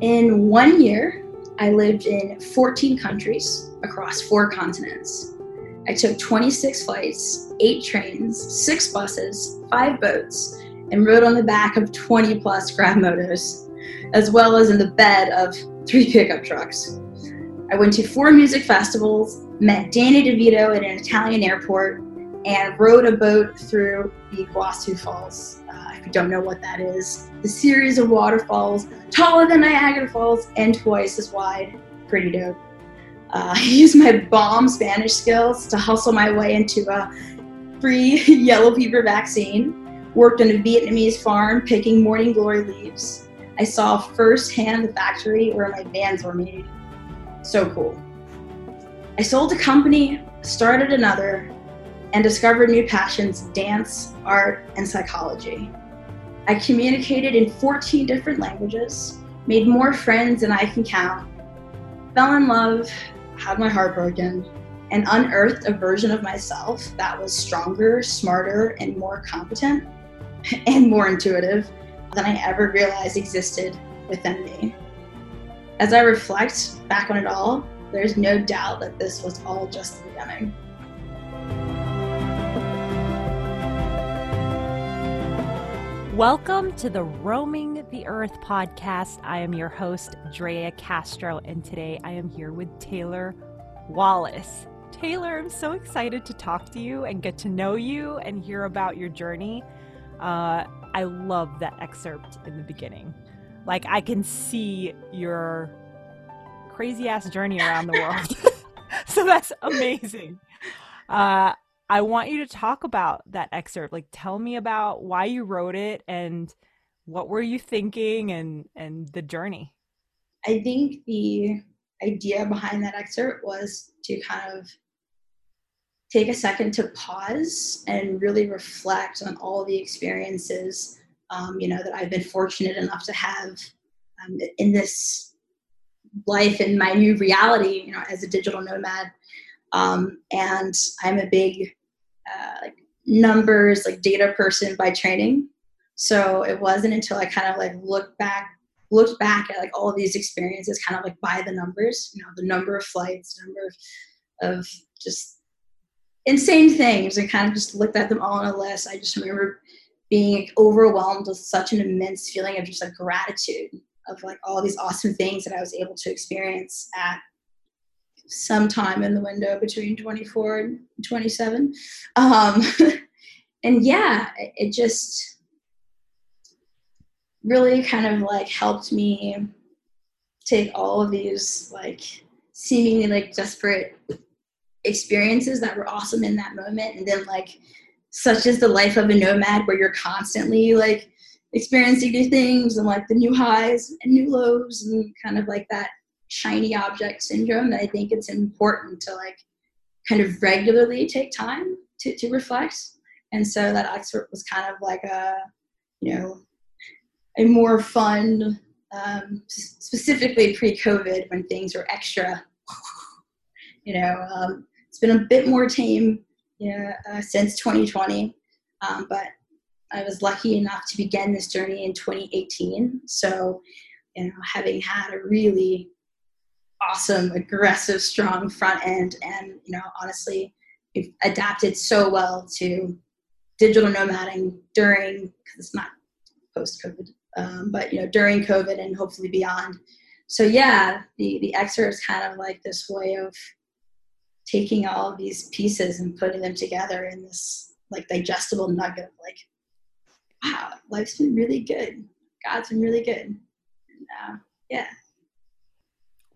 In one year, I lived in 14 countries across four continents. I took 26 flights, eight trains, six buses, five boats, and rode on the back of 20 plus grab motos, as well as in the bed of three pickup trucks. I went to four music festivals, met Danny DeVito at an Italian airport, and rode a boat through the Iguazu Falls. Uh, if you don't know what that is, the series of waterfalls taller than Niagara Falls and twice as wide. Pretty dope. Uh, I used my bomb Spanish skills to hustle my way into a free yellow fever vaccine. Worked on a Vietnamese farm picking morning glory leaves. I saw firsthand the factory where my vans were made. So cool. I sold a company, started another, and discovered new passions dance, art, and psychology. I communicated in 14 different languages, made more friends than I can count, fell in love, had my heart broken, and unearthed a version of myself that was stronger, smarter, and more competent and more intuitive than I ever realized existed within me. As I reflect back on it all, there's no doubt that this was all just the beginning. Welcome to the Roaming the Earth podcast. I am your host, Drea Castro, and today I am here with Taylor Wallace. Taylor, I'm so excited to talk to you and get to know you and hear about your journey. Uh, I love that excerpt in the beginning. Like, I can see your crazy ass journey around the world. so that's amazing. Uh, I want you to talk about that excerpt. Like tell me about why you wrote it and what were you thinking and and the journey. I think the idea behind that excerpt was to kind of take a second to pause and really reflect on all the experiences um, you know that I've been fortunate enough to have um, in this life in my new reality you know as a digital nomad um, and I'm a big uh, like numbers, like data person by training. So it wasn't until I kind of like looked back, looked back at like all of these experiences, kind of like by the numbers, you know, the number of flights, number of, of just insane things, and kind of just looked at them all on a list. I just remember being overwhelmed with such an immense feeling of just like gratitude of like all these awesome things that I was able to experience at sometime in the window between 24 and 27. Um, and yeah, it, just really kind of like helped me take all of these like seemingly like desperate experiences that were awesome in that moment and then like such as the life of a nomad where you're constantly like experiencing new things and like the new highs and new lows and kind of like that shiny object syndrome that I think it's important to like kind of regularly take time to, to reflect. And so that excerpt was kind of like a, you know, a more fun, um, specifically pre-COVID when things were extra. you know, um, it's been a bit more tame, you know, uh, since 2020, um, but I was lucky enough to begin this journey in 2018. So, you know, having had a really awesome, aggressive, strong front end. And, you know, honestly, we've adapted so well to digital nomading during, because it's not post COVID, um, but, you know, during COVID and hopefully beyond. So, yeah, the, the excerpt is kind of like this way of taking all of these pieces and putting them together in this like digestible nugget of like, wow, life's been really good. God's been really good. And, uh, yeah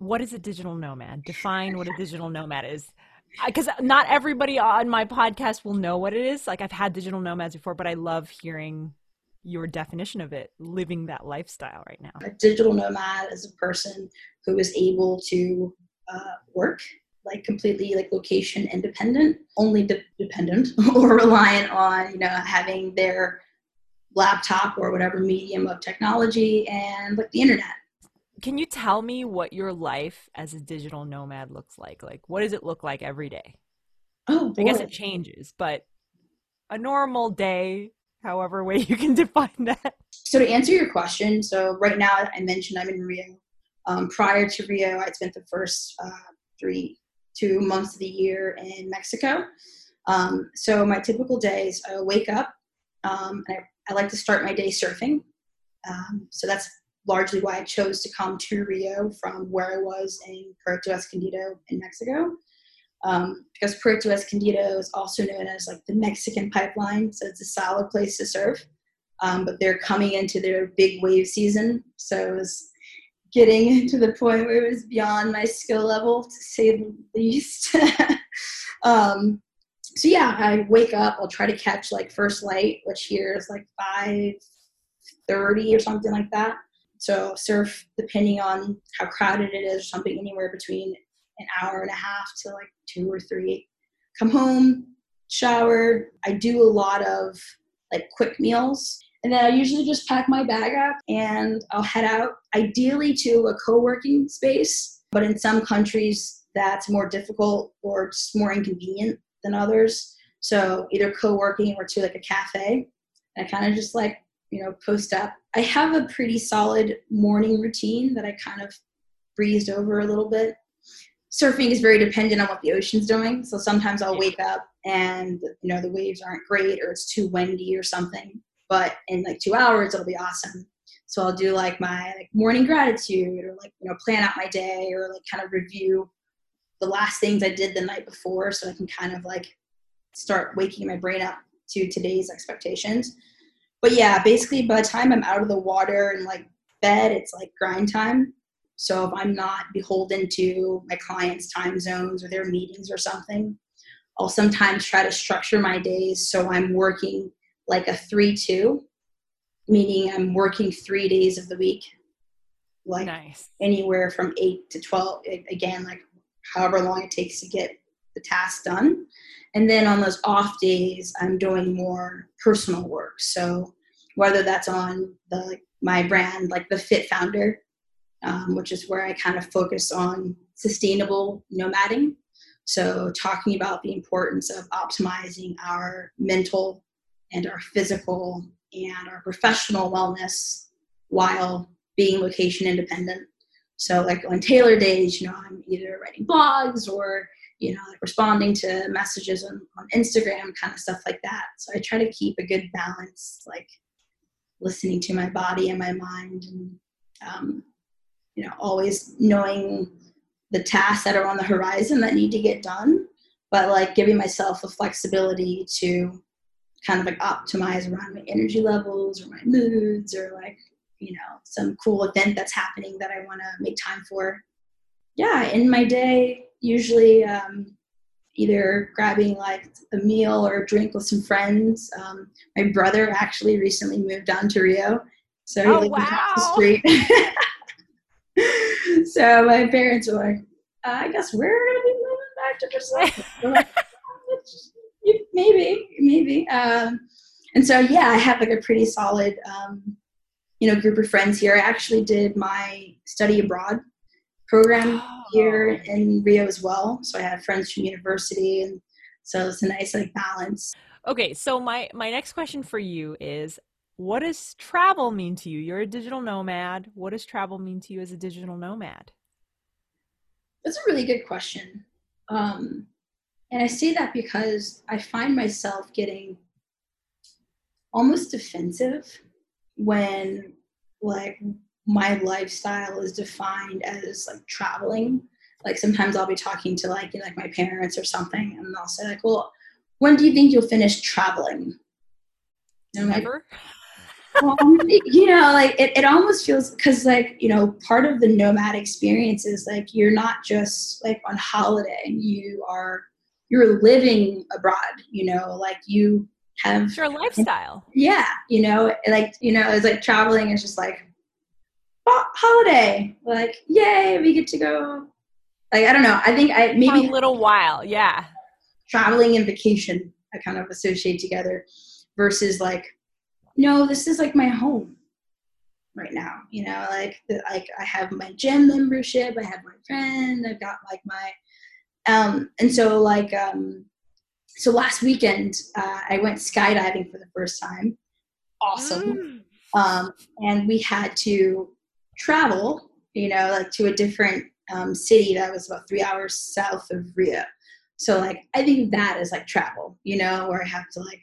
what is a digital nomad? Define what a digital nomad is. Because not everybody on my podcast will know what it is. Like I've had digital nomads before, but I love hearing your definition of it, living that lifestyle right now. A digital nomad is a person who is able to uh, work like completely like location independent, only de- dependent or reliant on you know having their laptop or whatever medium of technology and like the internet can you tell me what your life as a digital nomad looks like? Like, what does it look like every day? Oh, boy. I guess it changes, but a normal day however way you can define that. So to answer your question, so right now I mentioned I'm in Rio. Um, prior to Rio, I spent the first uh, three, two months of the year in Mexico. Um, so my typical days, I wake up. Um, I, I, like to start my day surfing. Um, so that's largely why I chose to come to Rio from where I was in Puerto Escondido in Mexico. Um, because Puerto Escondido is also known as like the Mexican pipeline, so it's a solid place to surf. Um, but they're coming into their big wave season, so it was getting to the point where it was beyond my skill level, to say the least. um, so yeah, I wake up. I'll try to catch like first light, which here is like five thirty or something like that. So surf depending on how crowded it is, or something anywhere between an hour and a half to like two or three. Come home, shower. I do a lot of like quick meals. And then I usually just pack my bag up and I'll head out, ideally to a co working space. But in some countries, that's more difficult or just more inconvenient than others. So either co working or to like a cafe. I kind of just like, you know, post up. I have a pretty solid morning routine that I kind of breezed over a little bit surfing is very dependent on what the ocean's doing. So sometimes I'll wake up and you know the waves aren't great or it's too windy or something. But in like two hours it'll be awesome. So I'll do like my like morning gratitude or like you know plan out my day or like kind of review the last things I did the night before so I can kind of like start waking my brain up to today's expectations. But yeah, basically by the time I'm out of the water and like bed, it's like grind time. So if I'm not beholden to my clients' time zones or their meetings or something, I'll sometimes try to structure my days so I'm working like a 3 2, meaning I'm working three days of the week. Like nice. anywhere from 8 to 12, again, like however long it takes to get the task done. And then on those off days, I'm doing more personal work. So whether that's on the my brand, like the Fit Founder, um, which is where I kind of focus on sustainable nomading. So, talking about the importance of optimizing our mental and our physical and our professional wellness while being location independent. So, like on Taylor days, you know, I'm either writing blogs or, you know, responding to messages on, on Instagram, kind of stuff like that. So, I try to keep a good balance, like listening to my body and my mind and um, you know always knowing the tasks that are on the horizon that need to get done but like giving myself the flexibility to kind of like optimize around my energy levels or my moods or like you know some cool event that's happening that i want to make time for yeah in my day usually um, either grabbing like a meal or a drink with some friends um, my brother actually recently moved down to rio so he oh, lives wow. the street so my parents were like, I guess we're gonna be moving back to Brazil. like, maybe, maybe. Um, and so yeah, I have like a pretty solid, um, you know, group of friends here. I actually did my study abroad program oh. here in Rio as well. So I have friends from university, and so it's a nice like balance. Okay, so my my next question for you is what does travel mean to you? You're a digital nomad. What does travel mean to you as a digital nomad? That's a really good question. Um, and I say that because I find myself getting almost defensive when like my lifestyle is defined as like traveling. Like sometimes I'll be talking to like you know, like my parents or something, and they'll say like, "Well, when do you think you'll finish traveling?" And I'm Never. Like, um, you know, like it, it almost feels because like, you know, part of the nomad experience is like you're not just like on holiday, you are you're living abroad, you know, like you have it's your lifestyle. Yeah, you know, like you know, it's like traveling is just like holiday, like yay, we get to go. Like I don't know, I think I maybe For a little while, yeah. Traveling and vacation, I kind of associate together, versus like no, this is like my home right now. You know, like the, like I have my gym membership, I have my friend, I've got like my um and so like um so last weekend uh, I went skydiving for the first time awesome. Mm. Um, and we had to travel, you know, like to a different um, city that was about three hours south of Rio. So like I think that is like travel, you know, where I have to like,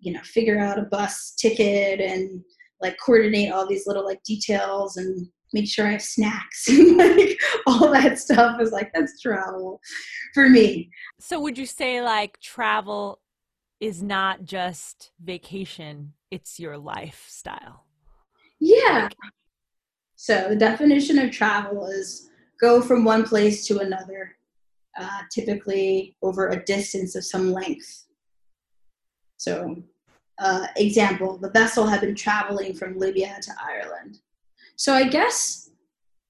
you know, figure out a bus ticket and like coordinate all these little like details and make sure I have snacks and like all that stuff is like that's travel for me. So would you say like travel is not just vacation, it's your lifestyle? Yeah. So the definition of travel is go from one place to another, uh, typically over a distance of some length. So, uh, example, the vessel had been traveling from Libya to Ireland. So I guess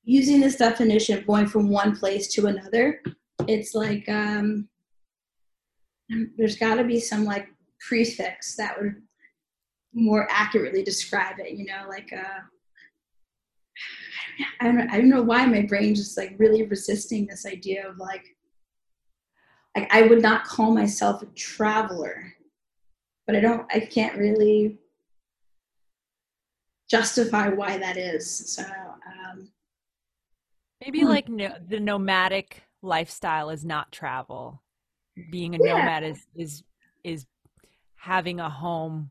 using this definition of going from one place to another, it's like um, there's got to be some like prefix that would more accurately describe it. You know, like uh, I don't, I don't know why my brain just like really resisting this idea of like like I would not call myself a traveler, but I don't I can't really justify why that is. So um, maybe hmm. like no, the nomadic lifestyle is not travel. Being a yeah. nomad is is is having a home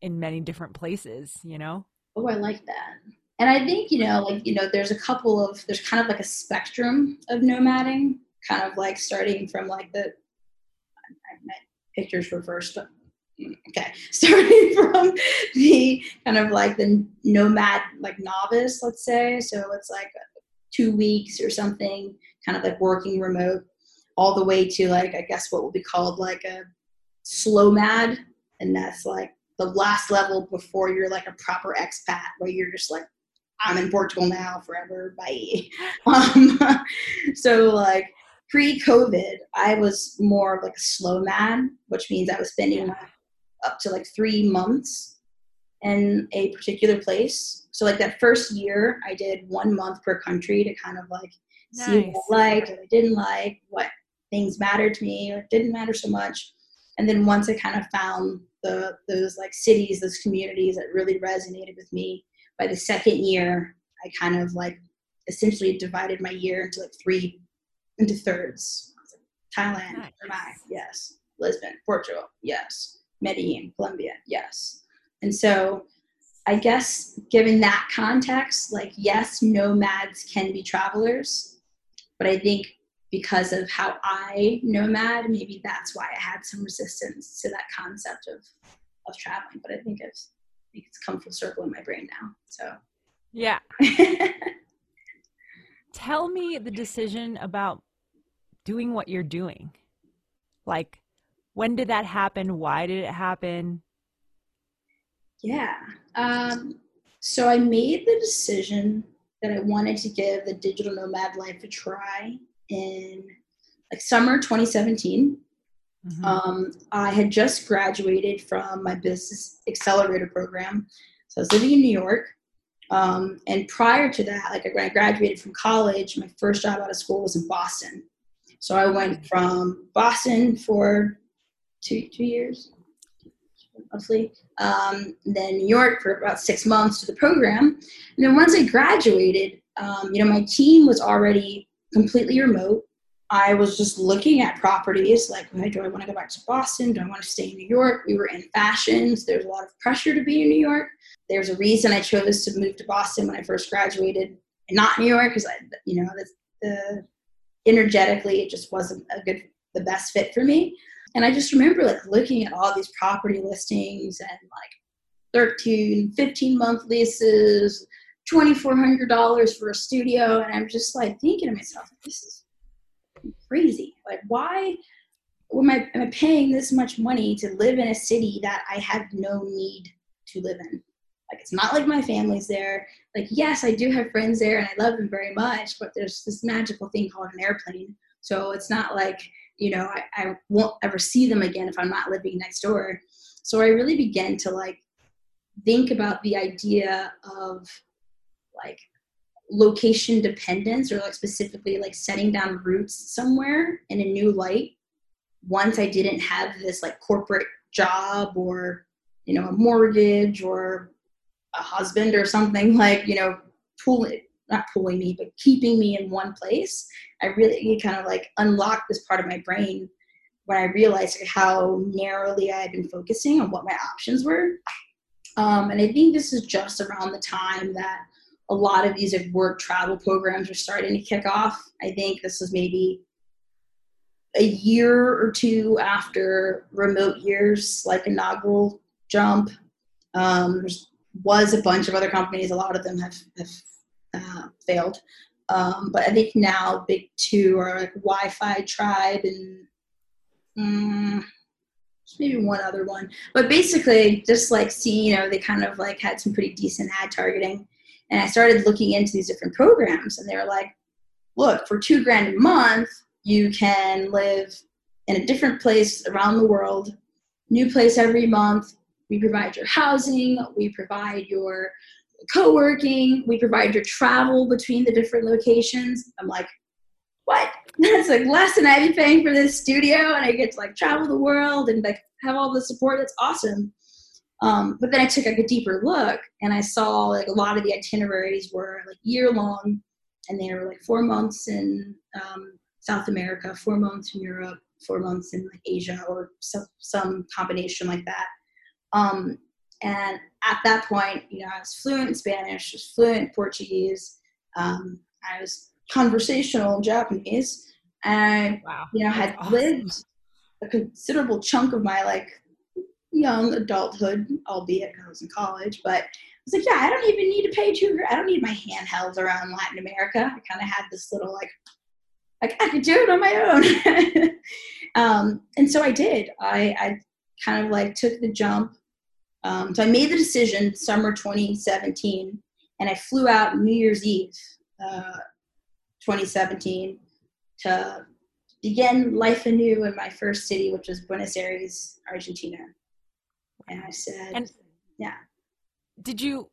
in many different places. You know. Oh, I like that. And I think you know, like you know, there's a couple of there's kind of like a spectrum of nomading, kind of like starting from like the my pictures reversed, but okay. Starting from the kind of like the nomad like novice let's say. So it's like two weeks or something kind of like working remote all the way to like i guess what will be called like a slowmad. And that's like the last level before you're like a proper expat where you're just like i'm in portugal now forever bye um, so like pre-covid i was more like a slowmad, which means i was spending up to like three months in a particular place. So like that first year, I did one month per country to kind of like nice. see what I liked, what I didn't like, what things mattered to me or didn't matter so much. And then once I kind of found the those like cities, those communities that really resonated with me, by the second year, I kind of like essentially divided my year into like three into thirds. Thailand, nice. yes. Lisbon, Portugal, yes. Medellin, Colombia, yes. And so I guess given that context, like, yes, nomads can be travelers, but I think because of how I nomad, maybe that's why I had some resistance to that concept of, of traveling. But I think it's, it's come full circle in my brain now. So, yeah. Tell me the decision about doing what you're doing. Like, when did that happen? Why did it happen? Yeah. Um, so I made the decision that I wanted to give the digital nomad life a try in like summer 2017. Mm-hmm. Um, I had just graduated from my business accelerator program. So I was living in New York. Um, and prior to that, like when I graduated from college, my first job out of school was in Boston. So I went from Boston for two two years, roughly. Um, then New York for about six months to the program, and then once I graduated, um, you know, my team was already completely remote. I was just looking at properties like, okay, do I want to go back to Boston? Do I want to stay in New York? We were in fashion, so there's a lot of pressure to be in New York. There's a reason I chose to move to Boston when I first graduated, not New York, because I, you know, the, the energetically it just wasn't a good, the best fit for me. And I just remember like looking at all these property listings and like 13, 15 month leases, $2,400 for a studio. And I'm just like thinking to myself, this is crazy. Like, why am I, am I paying this much money to live in a city that I have no need to live in? Like, it's not like my family's there. Like, yes, I do have friends there and I love them very much, but there's this magical thing called an airplane. So it's not like you know I, I won't ever see them again if i'm not living next door so i really began to like think about the idea of like location dependence or like specifically like setting down roots somewhere in a new light once i didn't have this like corporate job or you know, a mortgage or a husband or something like, you know, pulling, not pulling me, but keeping me in one place. I really kind of like unlocked this part of my brain when I realized how narrowly I had been focusing on what my options were. Um, and I think this is just around the time that a lot of these work travel programs are starting to kick off. I think this was maybe a year or two after remote years, like inaugural jump. Um, there was a bunch of other companies. A lot of them have, have uh, failed. Um, but I think now big two are like Wi-Fi Tribe and um, maybe one other one. But basically, just like seeing, you know, they kind of like had some pretty decent ad targeting. And I started looking into these different programs, and they were like, look, for two grand a month, you can live in a different place around the world, new place every month. We provide your housing, we provide your co-working, we provide your travel between the different locations. I'm like, what? That's like less than I'd be paying for this studio, and I get to like travel the world and like have all the support. That's awesome. Um, but then I took like a deeper look, and I saw like a lot of the itineraries were like year long, and they were like four months in um, South America, four months in Europe, four months in like Asia, or some some combination like that. Um, and at that point, you know, I was fluent in Spanish, was fluent in Portuguese. Um, I was conversational in Japanese, and wow. you know, had awesome. lived a considerable chunk of my like young adulthood, albeit I was in college, but I was like, yeah, I don't even need to pay two. I don't need my handhelds around Latin America. I kind of had this little like, like I could do it on my own. um, and so I did. I, I kind of like took the jump. Um, so I made the decision summer 2017, and I flew out New Year's Eve, uh, 2017, to begin life anew in my first city, which was Buenos Aires, Argentina. And I said, and yeah. Did you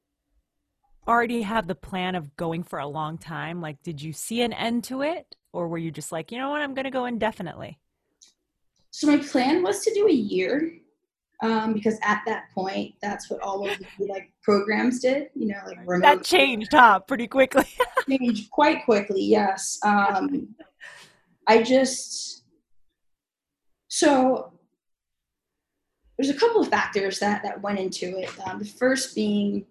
already have the plan of going for a long time? Like, did you see an end to it? Or were you just like, you know what, I'm going to go indefinitely? So my plan was to do a year um, because at that point, that's what all of the like programs did. You know, like remote. That changed, huh? Pretty quickly. changed quite quickly. Yes. Um, I just so there's a couple of factors that that went into it. Um, the first being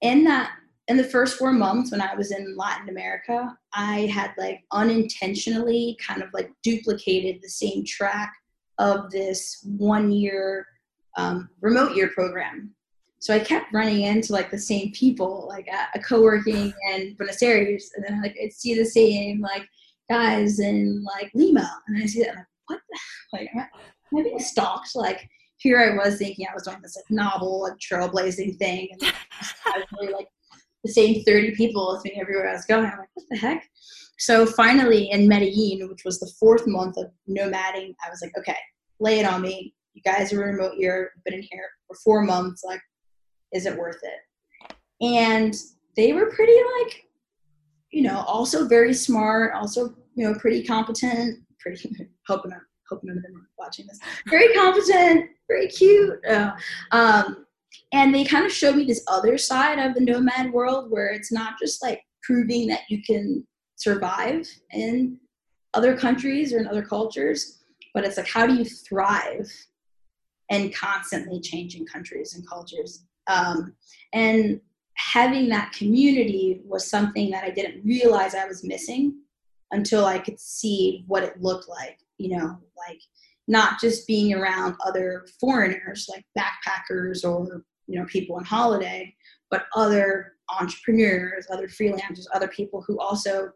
in that in the first four months when I was in Latin America, I had like unintentionally kind of like duplicated the same track of this one year um, remote year program. So I kept running into like the same people, like at a co-working in Buenos Aires, and then like I'd see the same like guys in like Lima, and I see that I'm like, what the like am I, am I being stalked? Like here I was thinking I was doing this like novel, like trailblazing thing, and I was really like the same 30 people with me everywhere I was going. I'm like, what the heck? So finally in Medellin, which was the fourth month of nomading, I was like, okay, lay it on me you guys are remote year, been in here for four months, like, is it worth it? And they were pretty like, you know, also very smart, also, you know, pretty competent, pretty hoping I'm hoping none of them are watching this. Very competent, very cute. Uh, um, and they kind of showed me this other side of the nomad world where it's not just like proving that you can survive in other countries or in other cultures, but it's like how do you thrive in constantly changing countries and cultures. Um, and having that community was something that I didn't realize I was missing until I could see what it looked like, you know, like not just being around other foreigners like backpackers or, you know, people on holiday, but other entrepreneurs, other freelancers, other people who also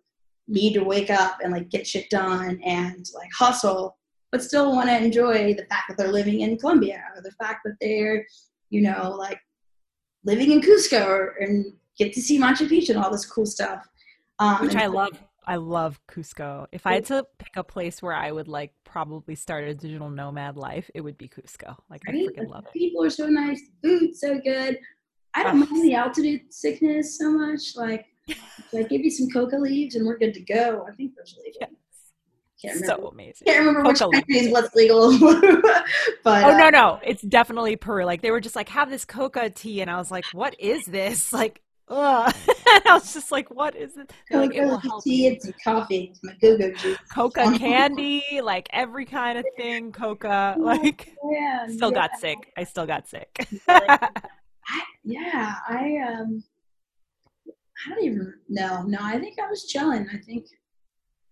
need to wake up and like get shit done and like hustle but still want to enjoy the fact that they're living in Colombia or the fact that they're, you know, like living in Cusco or, and get to see Machu Picchu and all this cool stuff. Um, Which I love. I love Cusco. If I had to pick a place where I would like probably start a digital nomad life, it would be Cusco. Like right? I freaking love it. People are so nice, food so good. I don't mind the altitude sickness so much. Like, like give you some coca leaves and we're good to go. I think good. Can't remember. So amazing. Can't remember which Coca countries what's legal, but Oh no uh, no, it's definitely Peru. Like they were just like have this coca tea, and I was like, what is this? Like, ugh. and I was just like, what is it? They're like, it will Coca, help tea, it's coffee, it's my go-go juice. Coca candy, like every kind of thing. Coca, like Yeah, still yeah. got sick. I still got sick. I, yeah, I um, I don't even know. No, I think I was chilling. I think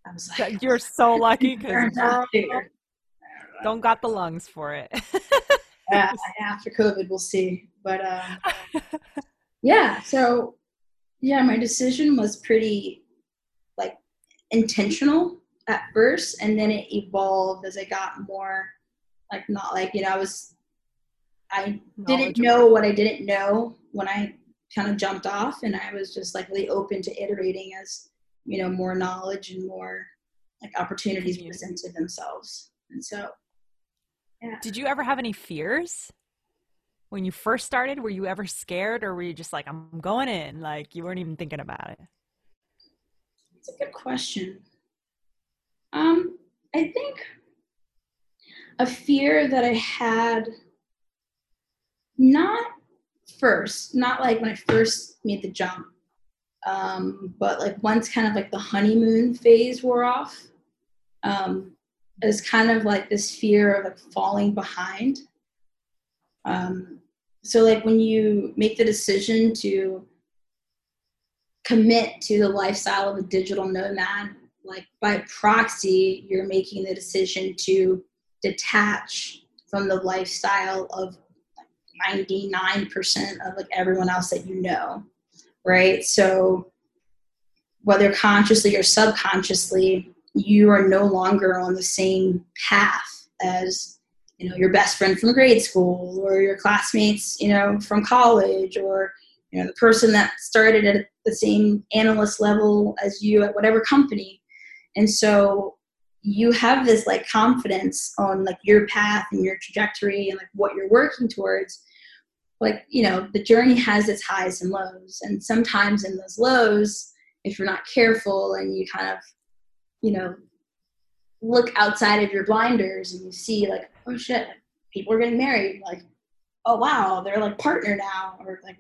I was like, You're so lucky because don't got the lungs for it. uh, after COVID, we'll see. But um, yeah, so yeah, my decision was pretty like intentional at first, and then it evolved as I got more like not like you know I was I didn't know what I didn't know when I kind of jumped off, and I was just like really open to iterating as you know more knowledge and more like opportunities presented themselves, and so Did you ever have any fears when you first started? Were you ever scared, or were you just like, I'm going in, like you weren't even thinking about it? It's a good question. Um, I think a fear that I had not first, not like when I first made the jump, um, but like once kind of like the honeymoon phase wore off, um, is kind of like this fear of like falling behind. Um, so like when you make the decision to commit to the lifestyle of a digital nomad, like by proxy, you're making the decision to detach from the lifestyle of 99% of like everyone else that you know, right? So whether consciously or subconsciously, you are no longer on the same path as you know your best friend from grade school or your classmates you know from college or you know the person that started at the same analyst level as you at whatever company. And so you have this like confidence on like your path and your trajectory and like what you're working towards. Like you know the journey has its highs and lows. And sometimes in those lows if you're not careful and you kind of you know look outside of your blinders and you see like oh shit people are getting married like oh wow they're like partner now or like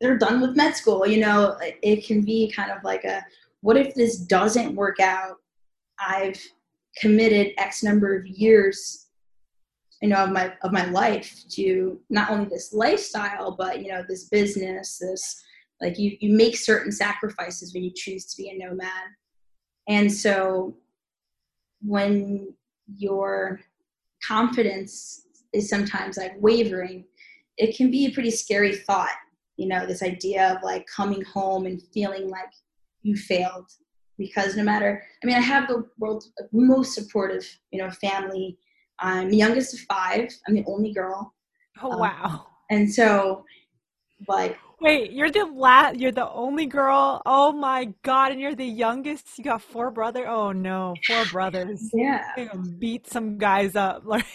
they're done with med school you know it, can be kind of like a what if this doesn't work out? I've committed x number of years you know of my of my life to not only this lifestyle but you know this business this like you you make certain sacrifices when you choose to be a nomad. And so when your confidence is sometimes like wavering it can be a pretty scary thought you know this idea of like coming home and feeling like you failed. Because no matter i mean i have the world's most supportive you know family. I'm the youngest of five. I'm the only girl. Oh Um, wow. and so like Wait, you're the la- you're the only girl. Oh my god, and you're the youngest. You got four brother. Oh no, four brothers. yeah beat some guys up. Like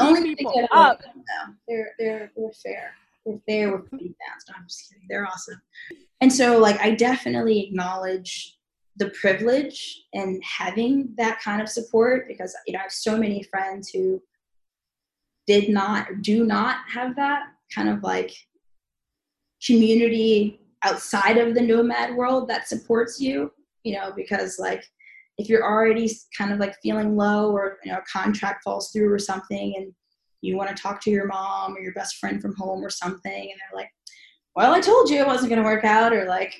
only people get up. though. they're they're they're fair they're fair with beat i'm just kidding they're awesome and so like i definitely acknowledge the privilege and having that kind of support because you know i have so many friends who did not do not have that kind of like community outside of the nomad world that supports you you know because like if you're already kind of like feeling low or you know a contract falls through or something and you want to talk to your mom or your best friend from home or something and they're like well i told you it wasn't going to work out or like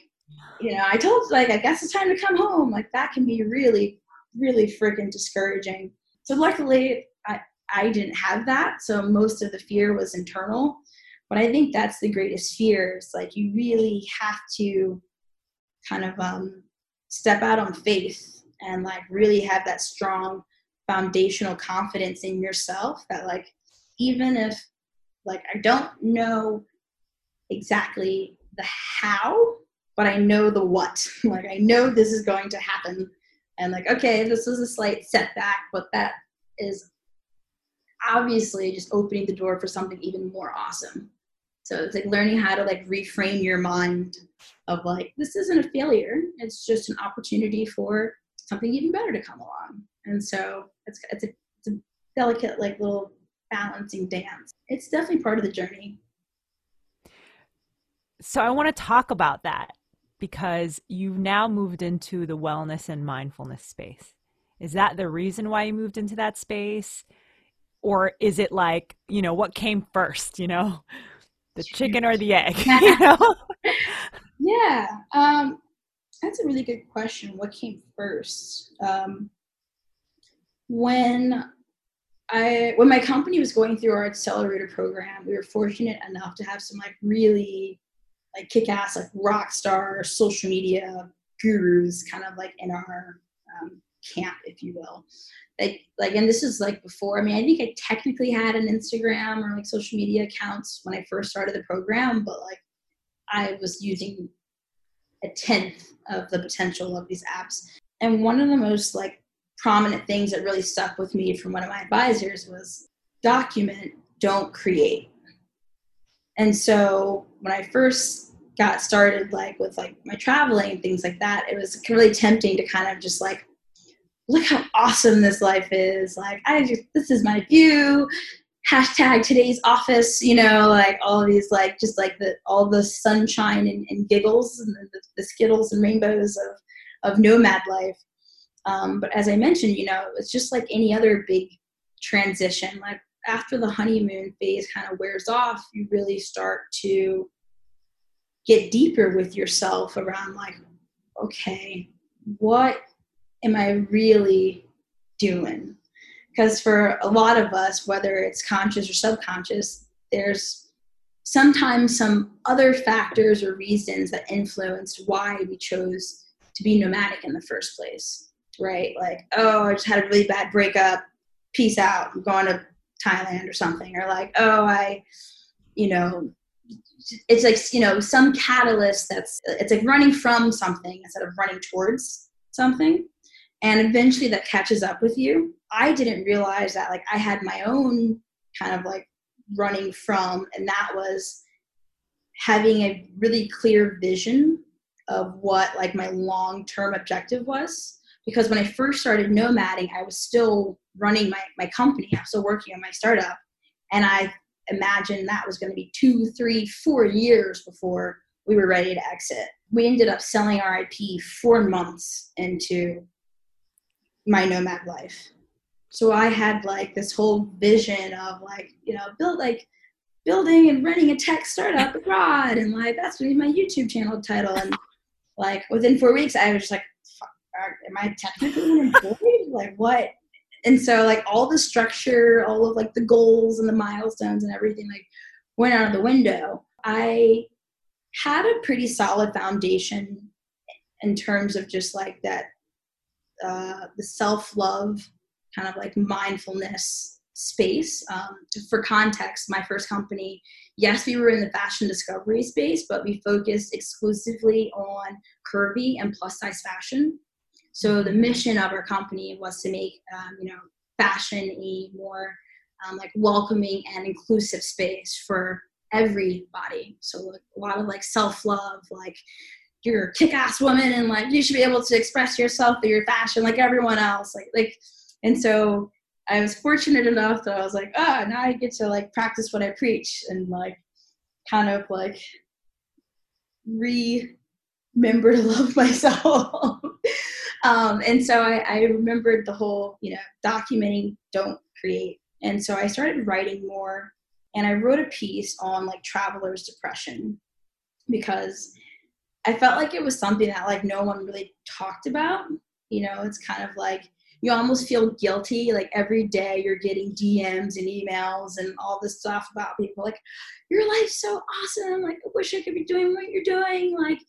you know i told like i guess it's time to come home like that can be really really freaking discouraging. So luckily i i didn't have that so most of the fear was internal but i think that's the greatest fear is like you really have to kind of um, step out on faith and like really have that strong foundational confidence in yourself that like even if like i don't know exactly the how but i know the what. Like i know this is going to happen. And like okay this is a slight setback but that is obviously just opening the door for something even more awesome so it's like learning how to like reframe your mind of like this isn't a failure it's just an opportunity for something even better to come along And so it's it's a, it's a delicate like little balancing dance. It's definitely part of the journey. So I want to talk about that because you've now moved into the wellness and mindfulness space. Is that the reason why you moved into that space? Or is it like, you know, what came first, you know? The chicken or the egg, you know? yeah. Um, that's a really good question. What came first? Um, when I when my company was going through our accelerator program, we were fortunate enough to have some like really like kick ass like rock star social media gurus kind of like in our um, camp, if you will. Like like and this is like before. I mean, I think I technically had an Instagram or like social media accounts when I first started the program, but like I was using a tenth of the potential of these apps. And one of the most like prominent things that really stuck with me from one of my advisors was document, don't create. And so when I first got started like with like my traveling and things like that, it was really tempting to kind of just like look how awesome this life is. Like I just this is my view. Hashtag today's office, you know, like all these like just like the all the sunshine and, and giggles and the, the skittles and rainbows of of nomad life. Um, but as I mentioned, you know, it's just like any other big transition. Like after the honeymoon phase kind of wears off, you really start to get deeper with yourself around like, okay, what am I really doing? Because for a lot of us, whether it's conscious or subconscious, there's sometimes some other factors or reasons that influenced why we chose to be nomadic in the first place right? Like, oh, I just had a really bad breakup. Peace out. I'm going to Thailand or something. Or like, oh, I, you know, it's like, you know, some catalyst that's, it's like running from something instead of running towards something. And eventually that catches up with you. I didn't realize that, like, I had my own kind of like running from, and that was having a really clear vision of what like my long term objective was because when I first started nomading, I was still running my, my company. I was still working on my startup. And I imagined that was going to be two, three, four years before we were ready to exit. We ended up selling our IP four months into my nomad life. So I had like this whole vision of like, you know, build like building and running a tech startup abroad and like that's to be my YouTube channel title. And like within four weeks I was just like, am I technically an employee? like what? And so like all the structure, all of like the goals and the milestones and everything like went out of the window. I had a pretty solid foundation in terms of just like that uh, the self-love kind of like mindfulness space um, for context my first company yes we were in the fashion discovery space but we focused exclusively on curvy and plus size fashion so the mission of our company was to make, um, you know, fashion a more um, like welcoming and inclusive space for everybody. So a lot of like self love, like you're a kick-ass woman and like you should be able to express yourself through your fashion like everyone else. Like like, and so I was fortunate enough that I was like, oh, now I get to like practice what I preach and like kind of like remember to love myself. um, and so I, I remembered the whole, you know, documenting, don't create. And so I started writing more and I wrote a piece on like traveler's depression because I felt like it was something that like no one really talked about. You know, it's kind of like you almost feel guilty like every day you're getting DMs and emails and all this stuff about people like your life's so awesome. Like I wish I could be doing what you're doing. Like,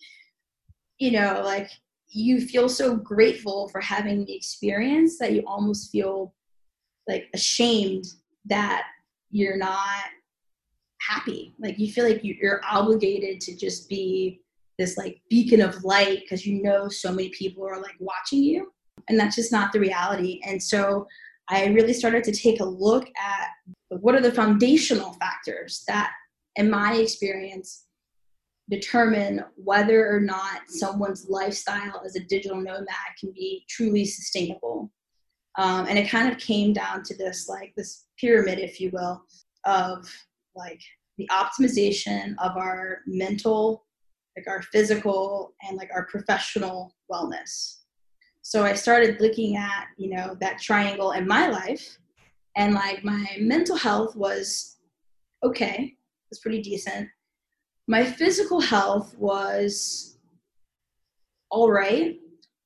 you know, like you feel so grateful for having the experience that you almost feel like ashamed that you're not happy like you feel like you're obligated to just be this like beacon of light because you know so many people are like watching you and that's just not the reality and so i really started to take a look at what are the foundational factors that in my experience determine whether or not someone's lifestyle as a digital nomad can be truly sustainable. Um, and it kind of came down to this like this pyramid, if you will, of like the optimization of our mental, like our physical, and like our professional wellness. So I started looking at, you know, that triangle in my life, and like my mental health was okay, was pretty decent. My physical health was all right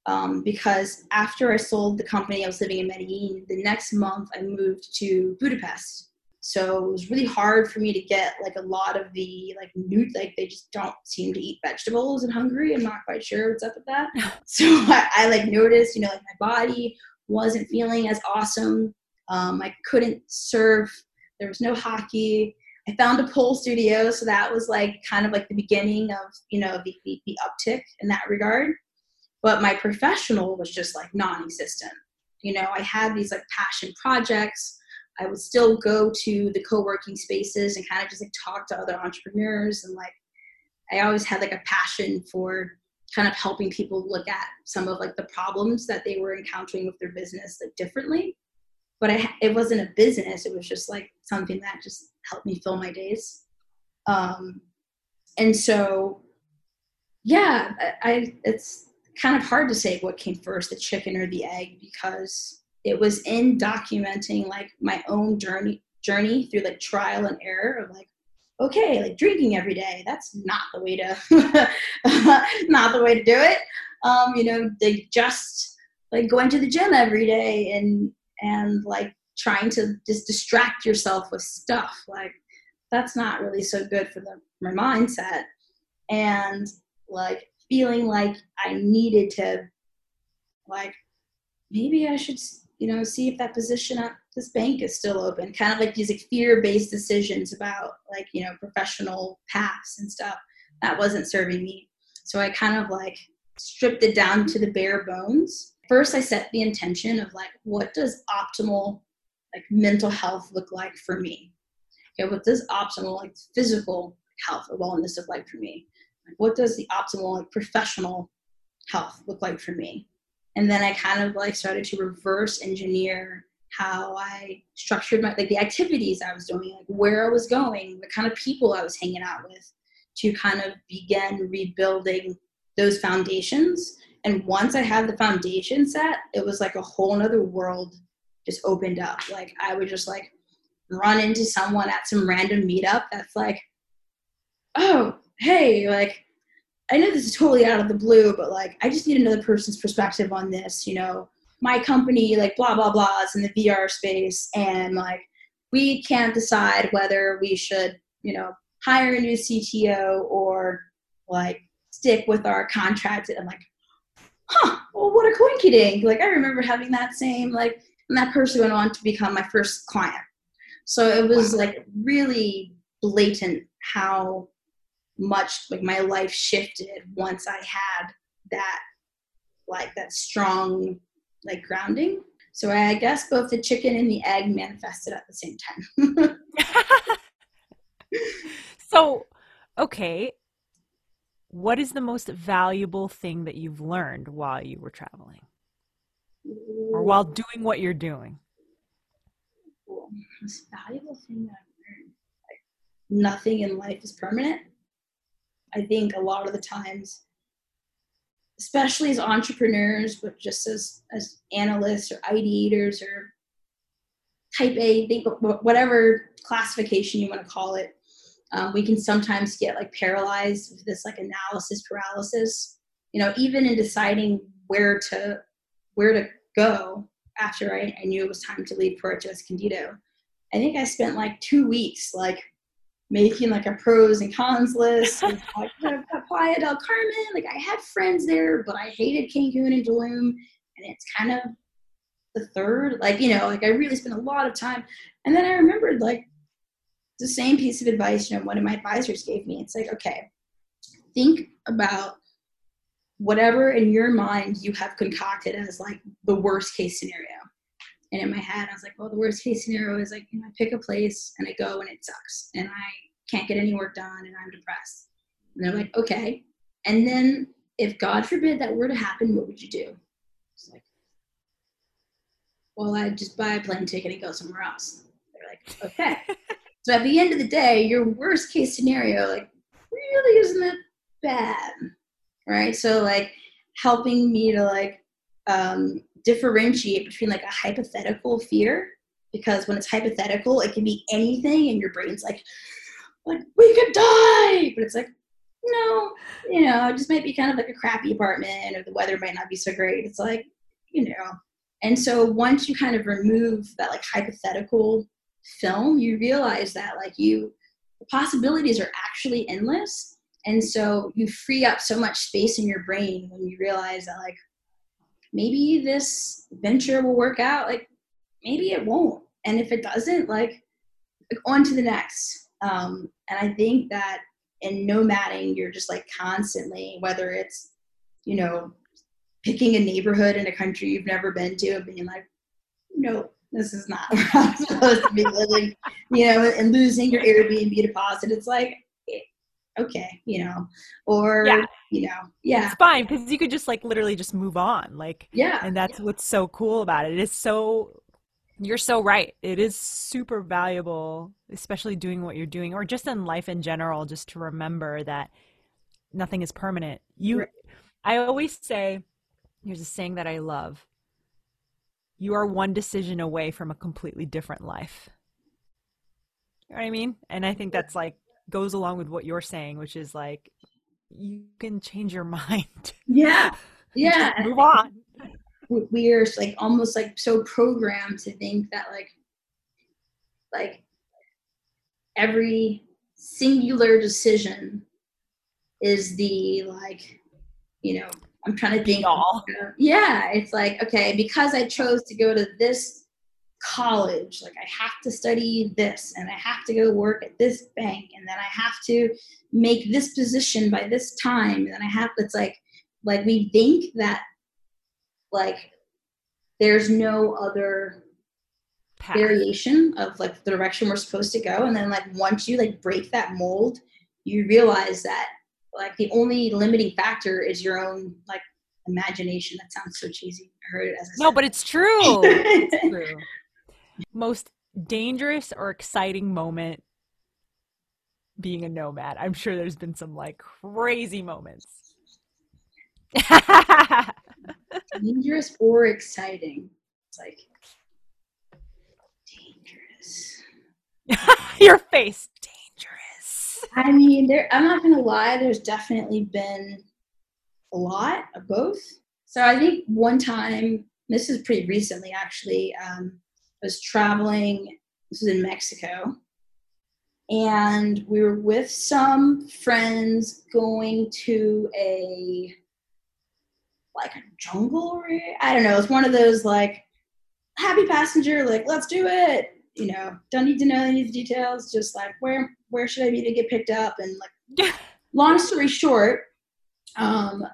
um, because after I sold the company, I was living in Medellin. The next month, I moved to Budapest. So it was really hard for me to get like a lot of the like new like they just don't seem to eat vegetables in Hungary. I'm not quite sure what's up with that. So I, I like noticed, you know, like my body wasn't feeling as awesome. Um, I couldn't serve. There was no hockey. I found a pole studio, so that was like kind of like the beginning of you know the, the, the uptick in that regard but my professional was just like non-existent you know i had these like passion projects i would still go to the co-working spaces and kind of just like talk to other entrepreneurs and like i always had like a passion for kind of helping people look at some of like the problems that they were encountering with their business like differently. But I, it wasn't a business it was just like something that just helped me fill my days. Um, and so yeah I, I it's kind of hard to say what came first, the chicken or the egg, because it was in documenting like my own journey journey through like trial and error of like okay like drinking every day that's not the way to not the way to do it. Um you know they just like going to the gym every day and and like trying to just distract yourself with stuff like that's not really so good for the my mindset. And like feeling like I needed to, like, maybe I should, you know, see if that position at this bank is still open. Kind of like these like fear-based decisions about like, you know, professional paths and stuff. That wasn't serving me. So I kind of like stripped it down to the bare bones. First, I set the intention of like, what does optimal like mental health look like for me? Okay, what does optimal like physical health or wellness look like for me? Like, what does the optimal like professional health look like for me and then i kind of like started to reverse engineer how i structured my like the activities i was doing like where i was going the kind of people i was hanging out with to kind of begin rebuilding those foundations. And once i had the foundation set it was like a whole nother world just opened up. Like i would just like run into someone at some random meetup that's like oh hey, like, I know this is totally out of the blue, but like, I just need another person's perspective on this. You know, my company, like, blah, blah, blah, is in the VR space, and like, we can't decide whether we should, you know, hire a new CTO or like stick with our contract. And I'm like, huh, well, what a coincidence. Like, I remember having that same, like, and that person went on to become my first client. So it was like really blatant how much like my life shifted once I had that like that strong like grounding. So I guess both the chicken and the egg manifested at the same time. so, okay, what is the most valuable thing that you've learned while you were traveling? Or while doing what you're doing? Most valuable thing that I've learned. Like, nothing in life is permanent. I think a lot of the times, especially as entrepreneurs, but just as as analysts or ideators or type A, think whatever classification you want to call it, um, we can sometimes get like paralyzed with this like analysis paralysis. You know, even in deciding where to where to go after I, I knew it was time to leave Puerto Escondido. I think I spent like two weeks like making like a pros and cons list. Playa del Carmen, like I had friends there, but I hated Cancun and Tulum, and it's kind of the third. Like you know, like I really spent a lot of time, and then I remembered like the same piece of advice. You know, one of my advisors gave me. It's like, okay, think about whatever in your mind you have concocted as like the worst case scenario. And in my head, I was like, well, the worst case scenario is like, you know, I pick a place and I go and it sucks and I can't get any work done and I'm depressed. And they're like, okay. And then if God forbid that were to happen, what would you do? It's like, well, I'd just buy a plane ticket and go somewhere else. They're like, okay. so at the end of the day, your worst case scenario, like, really isn't that bad, right? So like helping me to like um, differentiate between like a hypothetical fear because when it's hypothetical, it can be anything, and your brain's like, like we could die, but it's like, no, you know, it just might be kind of like a crappy apartment, or the weather might not be so great. It's like, you know, and so once you kind of remove that like hypothetical film, you realize that like you, the possibilities are actually endless, and so you free up so much space in your brain when you realize that like maybe this venture will work out like maybe it won't. And if it doesn't like, like on to the next. Um, and i think that in nomading you're just like constantly whether it's you know picking a neighborhood in a country you've never been to and being like no this is not where i'm supposed to be living you know and losing your airbnb deposit it's like eh, okay, you know, or yeah. you know, yeah, it's fine because you could just like literally just move on, like yeah, and that's yeah. what's so cool about it. It is so. You're so right. It is super valuable, especially doing what you're doing, or just in life in general, just to remember that nothing is permanent. You, right. I always say, here's a saying that I love. You are one decision away from a completely different life. You know what I mean? And I think that's like goes along with what you're saying, which is like you can change your mind. Yeah. Yeah. move on. We're like almost like so programmed to think that like like every singular decision is the like you know i'm trying to think all. yeah it's like okay because i chose to go to this college like i have to study this and i have to go work at this bank and then i have to make this position by this time and then i have it's like like we think that like there's no other Path. variation of like the direction we're supposed to go and then like once you like break that mold you realize that like the only limiting factor is your own like imagination that sounds so cheesy i heard it as no but it's true it's true most dangerous or exciting moment being a nomad? I'm sure there's been some like crazy moments. dangerous or exciting? It's like dangerous. Your face, dangerous. I mean, there. I'm not gonna lie. There's definitely been a lot of both. So I think one time, this is pretty recently actually. Um, was traveling, this was in Mexico, and we were with some friends going to a like a jungle I don't know, it's one of those like happy passenger, like let's do it. You know, don't need to know any of the details, just like where where should I be to get picked up and like long story short, um,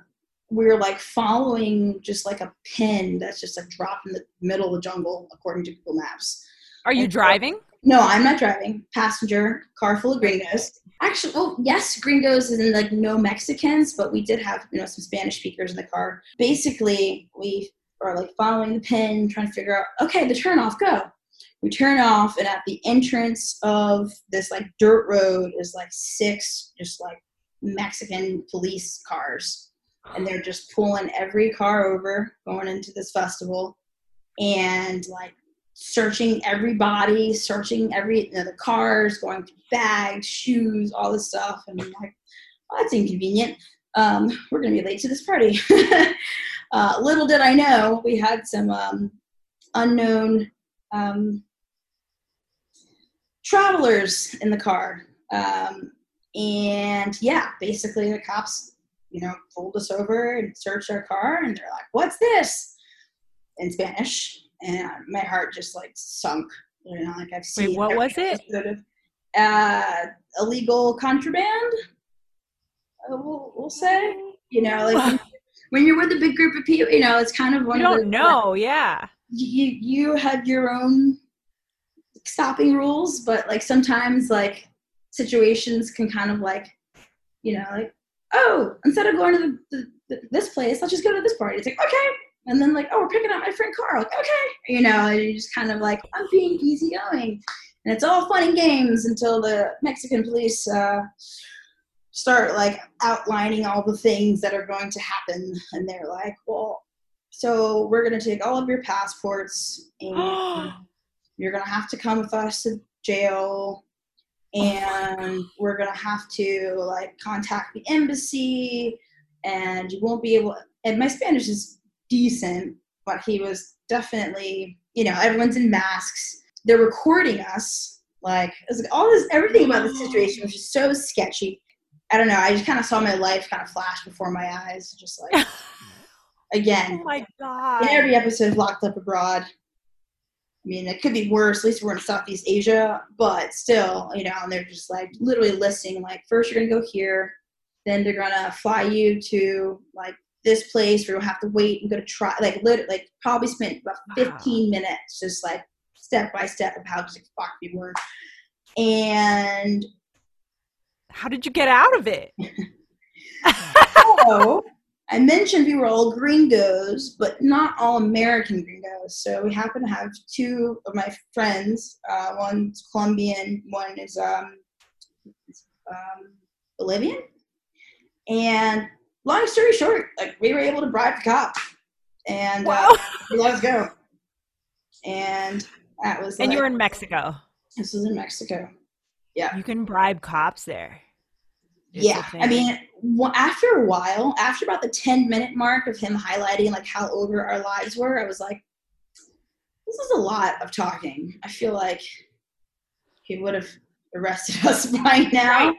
we are like following just like a pin that's just like dropped in the middle of the jungle according to Google Maps. Are you and driving? So, no, I'm not driving. Passenger, car full of gringos. Actually, well, yes, gringos and like no Mexicans, but we did have you know some Spanish speakers in the car. Basically, we are like following the pin, trying to figure out okay, the turn off, go. We turn off, and at the entrance of this like dirt road is like six just like Mexican police cars and they're just pulling every car over going into this festival and like searching everybody, searching every you know, the cars, going through bags, shoes, all this stuff. And I'm like, well, that's inconvenient. Um, we're gonna be late to this party. uh, little did I know we had some um, unknown um, travelers in the car. Um, and yeah, basically the cops you know, pulled us over and searched our car, and they're like, "What's this?" in Spanish, and my heart just like sunk. You know, like I've seen. Wait, what was it? Of, uh, illegal contraband. Uh, we'll, we'll say, you know, like when you're with a big group of people, you know, it's kind of one. You don't know, like, yeah. You you have your own stopping rules, but like sometimes like situations can kind of like, you know, like oh, instead of going to the, the, the, this place, let's just go to this party. It's like, okay. And then like, oh, we're picking up my friend Carl. Like, okay, you know, and you just kind of like, I'm being easygoing, and it's all fun and games until the Mexican police uh, start like outlining all the things that are going to happen, and they're like, well, so we're gonna take all of your passports, and you're gonna have to come with us to jail. And we're gonna have to like contact the embassy. And you won't be able and my spanish is decent but he was definitely you know everyone's in masks. They're recording us like it was like all this everything about the situation was just so sketchy. I don't know i just kind of saw my life kind of flash before my eyes just like again. Oh my god. in every episode of locked up abroad I mean, it could be worse. At least we're in Southeast Asia, but still, you know, and they're just like literally listing like first you're gonna go here, then they're gonna fly you to like this place where you'll have to wait and go to try like literally like probably spent about 15 wow. minutes just like step by step of how to fuck we were. And how did you get out of it? so I mentioned we were all gringos, but not all American gringos. So we happen to have two of my friends. Uh, one's Colombian, one is um, um, Bolivian. And long story short, like we were able to bribe the cop, and uh, wow. uh, let's go. And that was. And like, you were in Mexico. This was in Mexico. Yeah. You can bribe cops there yeah i mean after a while after about the 10 minute mark of him highlighting like how over our lives were i was like this is a lot of talking i feel like he would have arrested us by now right.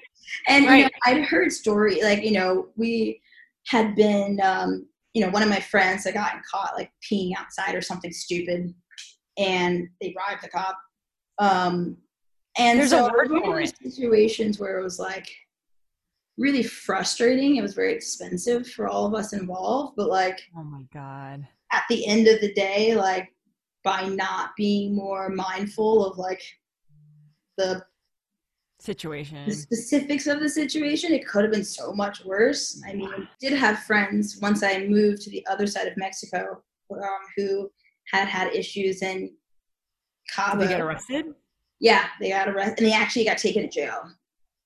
and right. You know, i'd heard story like you know we had been um, you know one of my friends that got caught like peeing outside or something stupid and they bribed the cop um and There's so a word for it. situations where it was like really frustrating. It was very expensive for all of us involved, but like, oh my God. At the end of the day, like, by not being more mindful of like the situation, the specifics of the situation, it could have been so much worse. I mean, I did have friends once I moved to the other side of Mexico um, who had had issues in Cabo. Did they get arrested? Yeah, they got arrested and they actually got taken to jail.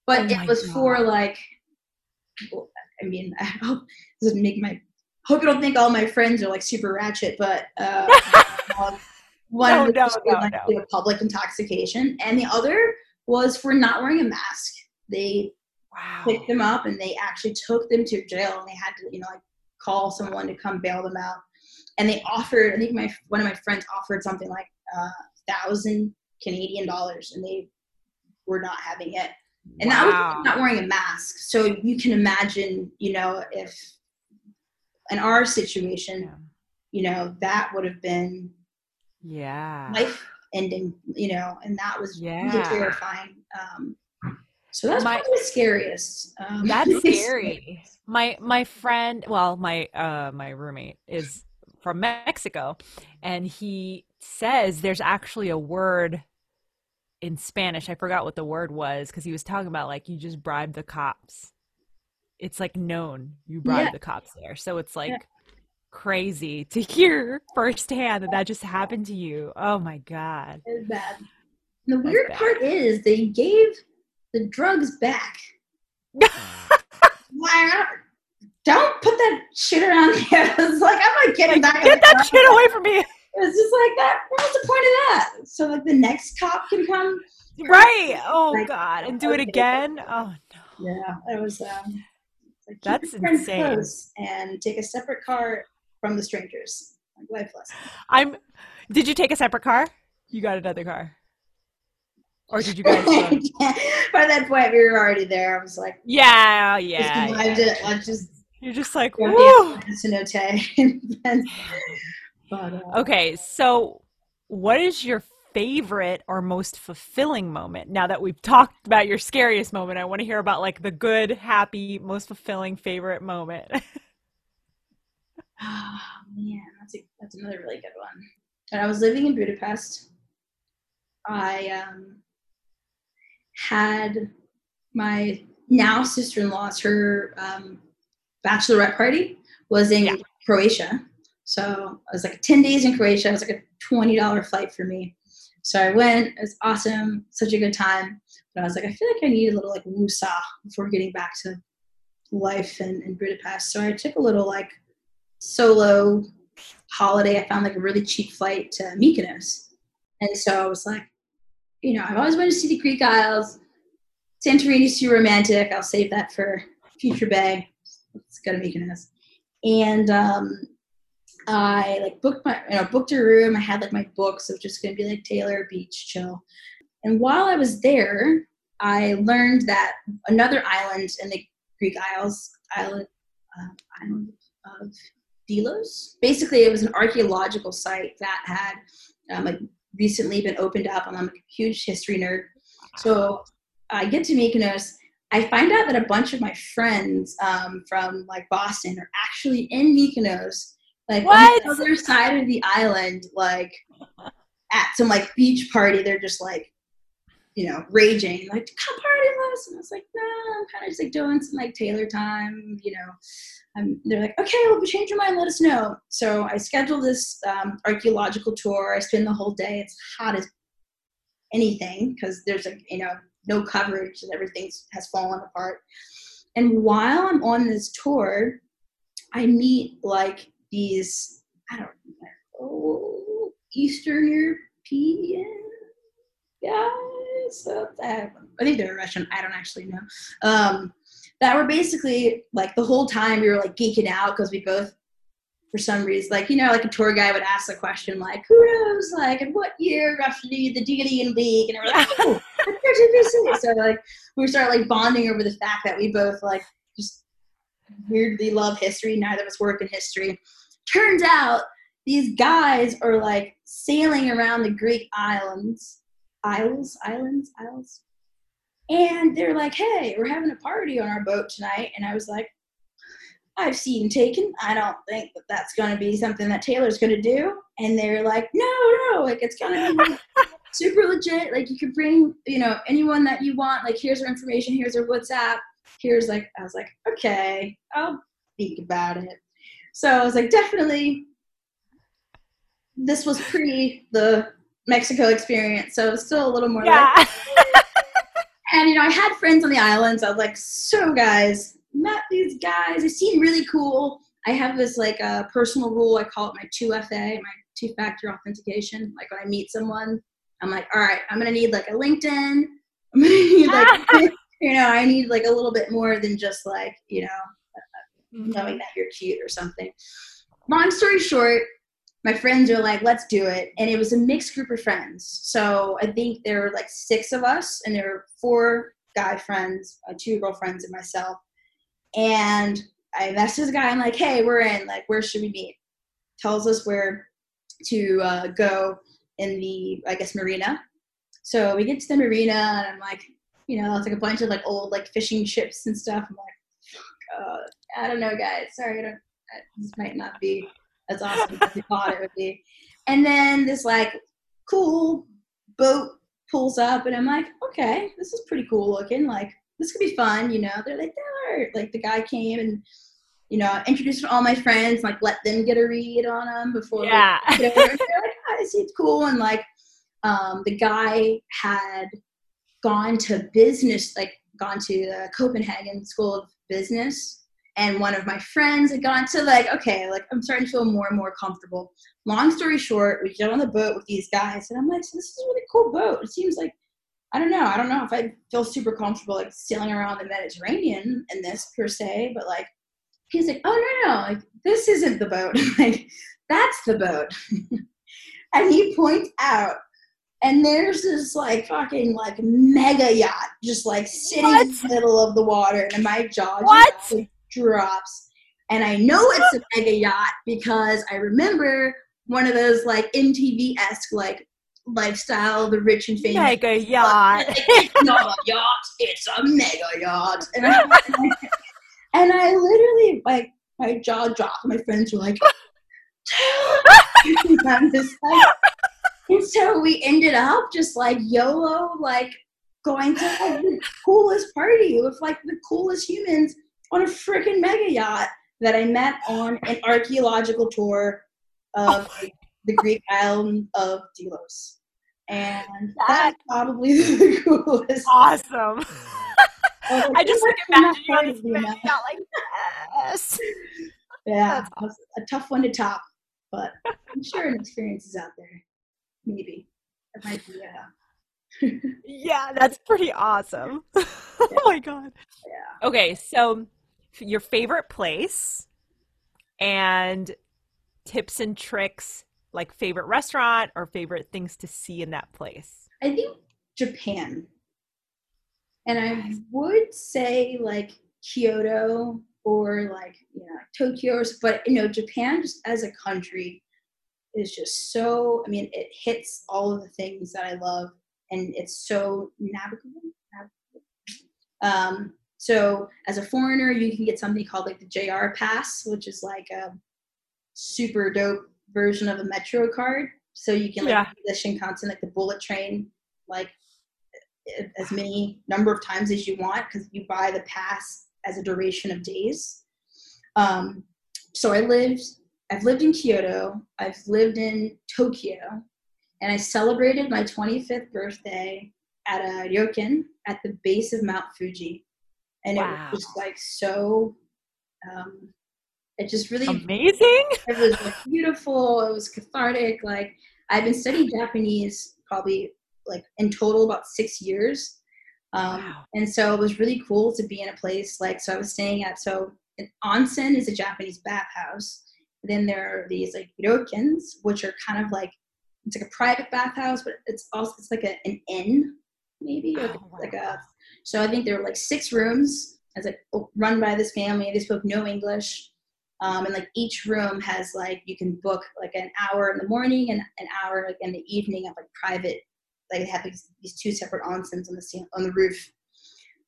But oh it was God. for like I mean, I hope this doesn't make my hope you don't think all my friends are like super ratchet, but uh, one no, no, no, like no. public intoxication, and the other was for not wearing a mask. They wow. picked them up and they actually took them to jail, and they had to, you know, like call someone to come bail them out. And they offered, I think my one of my friends offered something like a uh, thousand Canadian dollars, and they were not having it and wow. that was not wearing a mask so you can imagine you know if in our situation yeah. you know that would have been yeah life ending you know and that was yeah. really terrifying um so that's my, probably the scariest um, that's scary my my friend well my uh my roommate is from mexico and he says there's actually a word in Spanish. I forgot what the word was because he was talking about like you just bribe the cops. It's like known you bribe yeah. the cops there. So it's like yeah. Crazy to hear firsthand that that just happened to you. Oh my god. It's bad. The That's weird bad. part is they gave the drugs back. Don't put that shit around here. It's like I'm not getting like, back. Get that shit away from me. It's just like that. What's the point of that? So like the next cop can come. Right. Oh like, God. And do it again. Oh no. Yeah. It was um like, that's insane. And take a separate car from the strangers. Like life lesson. I'm did you take a separate car? You got another car. Or did you guys by that point we were already there. I was like Yeah, yeah. Just yeah. It. Let's just you're just like, Woo! But, uh, okay, so what is your favorite or most fulfilling moment? Now that we've talked about your scariest moment, I want to hear about like the good, happy, most fulfilling favorite moment. oh man, that's a, that's another really good one. When I was living in Budapest, I um, had my now sister-in-law's her um, bachelorette party was in yeah. Croatia So it was like 10 days in Croatia. It was like a $20 flight for me. So I went. It was awesome. Such a good time. But I was like, I feel like I need a little like woosah before getting back to life in, in Budapest. So I took a little like solo holiday. I found like a really cheap flight to Mykonos. And so I was like, you know, I've always wanted to see the Greek Isles. Santorini's too romantic. I'll save that for future bag. Let's go to Mykonos. And um, I like booked my, you know, booked a room. I had like my books. It was just going to be like Taylor Beach chill. And while I was there, I learned that another island in the Greek Isles, island, uh, island of Delos. Basically, it was an archaeological site that had um, like recently been opened up. And I'm a huge history nerd, so I get to Mykonos. I find out that a bunch of my friends um, from like Boston are actually in Mykonos, like what? on the other side of the island, like at some like beach party. They're just like you know, raging, like, come party with us. And I was like, no, I'm kind of just like doing some like Taylor time, you know. Um, they're like, okay, well, if you change your mind, let us know. So I schedule this um, archaeological tour. I spend the whole day. It's hot as anything because there's like, you know, no coverage and everything has fallen apart. And while I'm on this tour, I meet like these, I don't know, Eastern European guys. I think they're Russian. I don't actually know. Um, that were basically like the whole time we were like geeking out because we both, for some reason, like you know, like a tour guide would ask a question like, "Who knows, like, in what year roughly the Delian League?" And we're like, "Oh, so like we started like bonding over the fact that we both like just weirdly love history. Neither of us work in history. Turns out these guys are like sailing around the Greek islands Isles, Islands, Isles. And they're like, hey, we're having a party on our boat tonight. And I was like, I've seen Taken. I don't think that that's going to be something that Taylor's going to do. And they're like, no, no, like it's going to be super legit. Like you can bring, you know, anyone that you want. Like here's our information. Here's our WhatsApp. Here's like, I was like, okay, I'll think about it. So I was like, definitely. This was pre the Mexico experience, so it's still a little more yeah. like. And you know, I had friends on the islands. I was like, so guys, met these guys. They seem really cool. I have this like a uh, personal rule. I call it my two FA, my two factor authentication. Like when I meet someone, I'm like, all right, I'm gonna need like a LinkedIn. I'm gonna need like, you know, I need like a little bit more than just like, you know, mm-hmm. knowing that you're cute or something. Long story short, my friends are like, let's do it. And it was a mixed group of friends. So I think there were like six of us, and there were four guy friends, uh, two girlfriends, and myself. And I messaged the guy. I'm like, hey, we're in. Like, where should we meet? Tells us where to uh, go in the, I guess, marina. So we get to the marina, and I'm like, you know, it's like a bunch of like old like fishing ships and stuff. I'm like, uh, I don't know, guys. Sorry, I don't. This might not be as awesome thought it would be. And then this like cool boat pulls up, and I'm like, okay, this is pretty cool looking. Like this could be fun, you know. They're like, they're like the guy came and you know introduced all my friends, like let them get a read on them before. Yeah. They're like, I see it's cool, and like um, the guy had gone to business, like gone to the Copenhagen School of Business and one of my friends had gone to like okay like i'm starting to feel more and more comfortable. Long story short we get on the boat with these guys and i'm like so this is a really cool boat. It seems like i don't know i don't know if i feel super comfortable like sailing around the mediterranean in this per se but like he's like oh no no like this isn't the boat. Like that's the boat. And he points out and there's this like fucking like mega yacht just like sitting what? in the middle of the water and my jaw just like, drops. And I know it's a mega yacht because I remember one of those like MTV esque like lifestyle, the rich and famous. Mega yacht. it's not a yacht, it's a mega yacht. And I, and I literally like my jaw dropped. My friends were like, and, like, and so we ended up just like YOLO, like going to like, the coolest party with like the coolest humans on a freaking mega yacht that I met on an archaeological tour of oh the Greek island of Delos. And that's probably the coolest. Awesome. I, I just like imagine you on the like yes. Yeah, awesome. a tough one to top, but I'm sure an experience is out there. Maybe it might be. Uh... yeah, that's pretty awesome. Oh my god. Yeah. Okay, so your favorite place and tips and tricks like favorite restaurant or favorite things to see in that place? I think Japan. And I would say like Kyoto or like, you know, Tokyo, but you know, Japan just as a country is just so, I mean, it hits all of the things that I love and it's so navigable. Um, so as a foreigner, you can get something called like the JR pass, which is like a super dope version of a Metro card. So you can like yeah. the Shinkansen, like the bullet train, like as many number of times as you want because you buy the pass as a duration of days. Um, so I lived, I've lived in Kyoto, I've lived in Tokyo, and I celebrated my 25th birthday at a ryokan at the base of Mount Fuji. And wow. it was just like so um, it just really amazing. It was beautiful. It was cathartic. Like I've been studying Japanese probably like in total about six years. Um, wow. And so it was really cool to be in a place like, so I was staying at, so an onsen is a Japanese bathhouse. Then there are these like ryokans, which are kind of like, it's like a private bathhouse, but it's also, it's like a, an inn maybe, oh, wow. like a, so I think there were like six rooms as like run by this family. They spoke no English. Um, and like each room has like you can book like an hour in the morning and an hour like in the evening of like private like they have these, these two separate onsens on the on the roof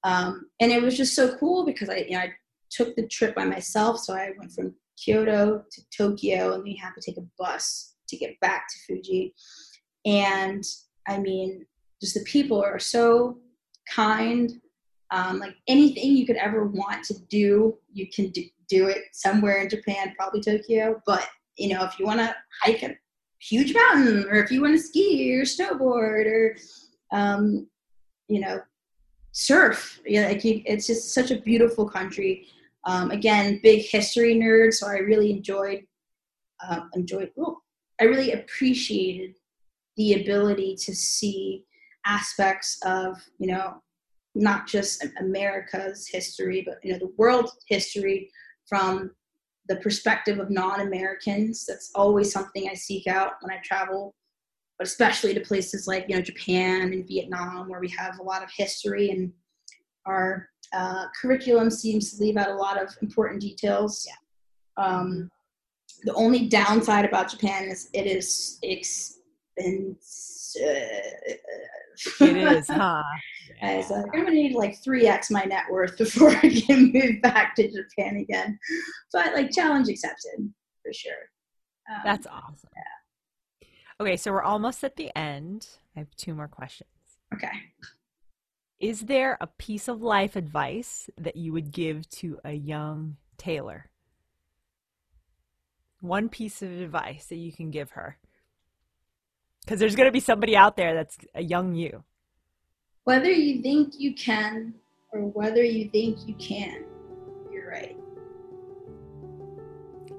um, and it was just so cool because I you know I took the trip by myself so I went from Kyoto to Tokyo and we had to take a bus to get back to Fuji and I mean just the people are so kind um, like anything you could ever want to do you can do do it somewhere in Japan, probably Tokyo. But you know, if you want to hike a huge mountain, or if you want to ski or snowboard, or um, you know, surf, yeah, like you, it's just such a beautiful country. Um, again, big history nerd, so I really enjoyed uh, enjoyed. Oh, I really appreciated the ability to see aspects of you know not just America's history, but you know the world history from the perspective of non-Americans. That's always something I seek out when I travel, but especially to places like you know Japan and Vietnam, where we have a lot of history and our uh, curriculum seems to leave out a lot of important details. Yeah. Um, the only downside about Japan is it is expensive it is, huh? I was like, I'm gonna need like three x my net worth before I can move back to Japan again. But like, challenge accepted for sure. Um, That's awesome. Yeah. Okay, so we're almost at the end. I have two more questions. Okay. Is there a piece of life advice that you would give to a young Taylor? One piece of advice that you can give her because there's going to be somebody out there that's a young you. Whether you think you can or whether you think you can, you're right.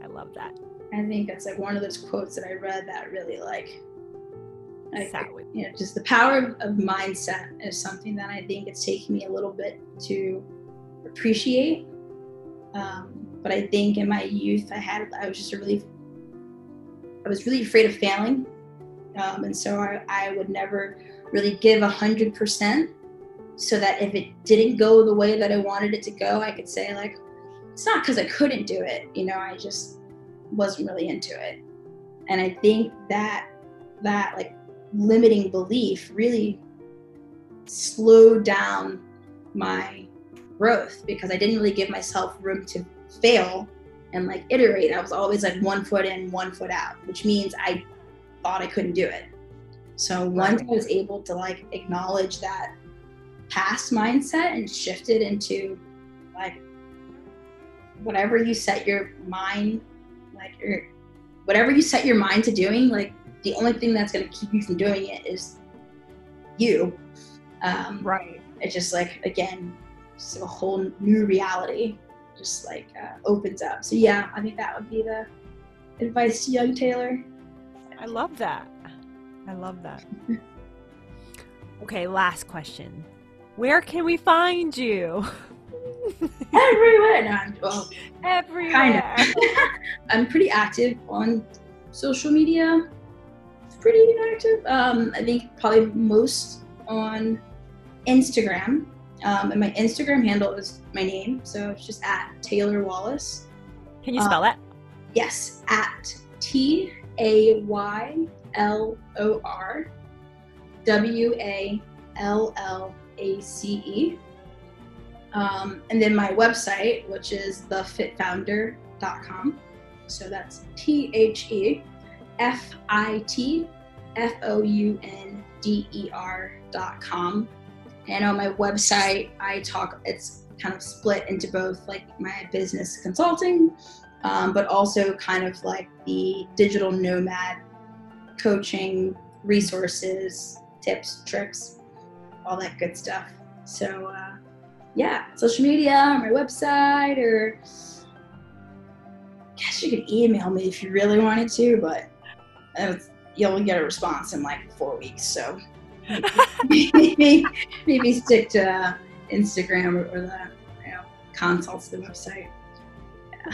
I love that. I think that's like one of those quotes that I read that really like, like you know, just the power of, of mindset is something that I think it's taken me a little bit to appreciate. Um, but I think in my youth, I had I was just a really I was really afraid of failing um, and so I, I would never really give a hundred percent so that if it didn't go the way that I wanted it to go, I could say like, it's not because I couldn't do it, you know, I just wasn't really into it. And I think that that like limiting belief really slowed down my growth because I didn't really give myself room to fail and like iterate. I was always like one foot in, one foot out, which means I thought I couldn't do it. So once I was able to like acknowledge that past mindset and shift it into like whatever you set your mind, like your whatever you set your mind to doing, like the only thing that's going to keep you from doing it is you. Um, right. It's just like again, just a whole new reality, just like uh, opens up. So yeah, I think that would be the advice to young Taylor. I love that. I love that. okay, last question. Where can we find you? Everywhere. No, I'm, well, Everywhere. kind of. I'm pretty active on social media. Pretty active. Um, I think probably most on Instagram. Um, and my Instagram handle is my name, so it's just at Taylor Wallace. Can you spell Uh, that? Yes, at T A Y L O R W A L L A C E. Um, and then my website, which is thefitfounder.com. So that's T H E F I T F O U N D E R.com. And on my website, I talk, it's kind of split into both like my business consulting um, but also kind of like the digital nomad coaching resources, tips, tricks, all that good stuff. So, uh, yeah, social media, or my website, or I guess you could email me if you really wanted to, but you'll get a response in like four weeks. So maybe, maybe stick to uh, Instagram or, or the you know, consults, the website. Yeah.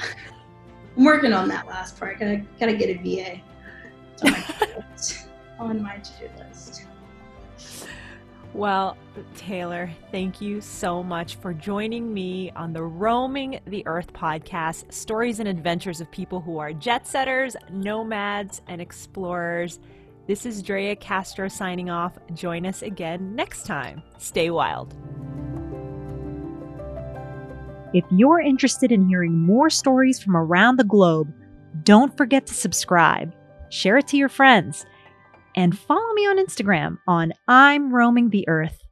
I'm working on that last part. Gotta gotta get a VA. It's on my, list. on my to-do list. Well, Taylor, thank you so much for joining me on the Roaming the Earth podcast stories and adventures of people who are jet setters, nomads, and explorers. This is Drea Castro signing off. Join us again next time. Stay wild. If you're interested in hearing more stories from around the globe, don't forget to subscribe, share it to your friends, and follow me on Instagram on I'm Roaming the Earth.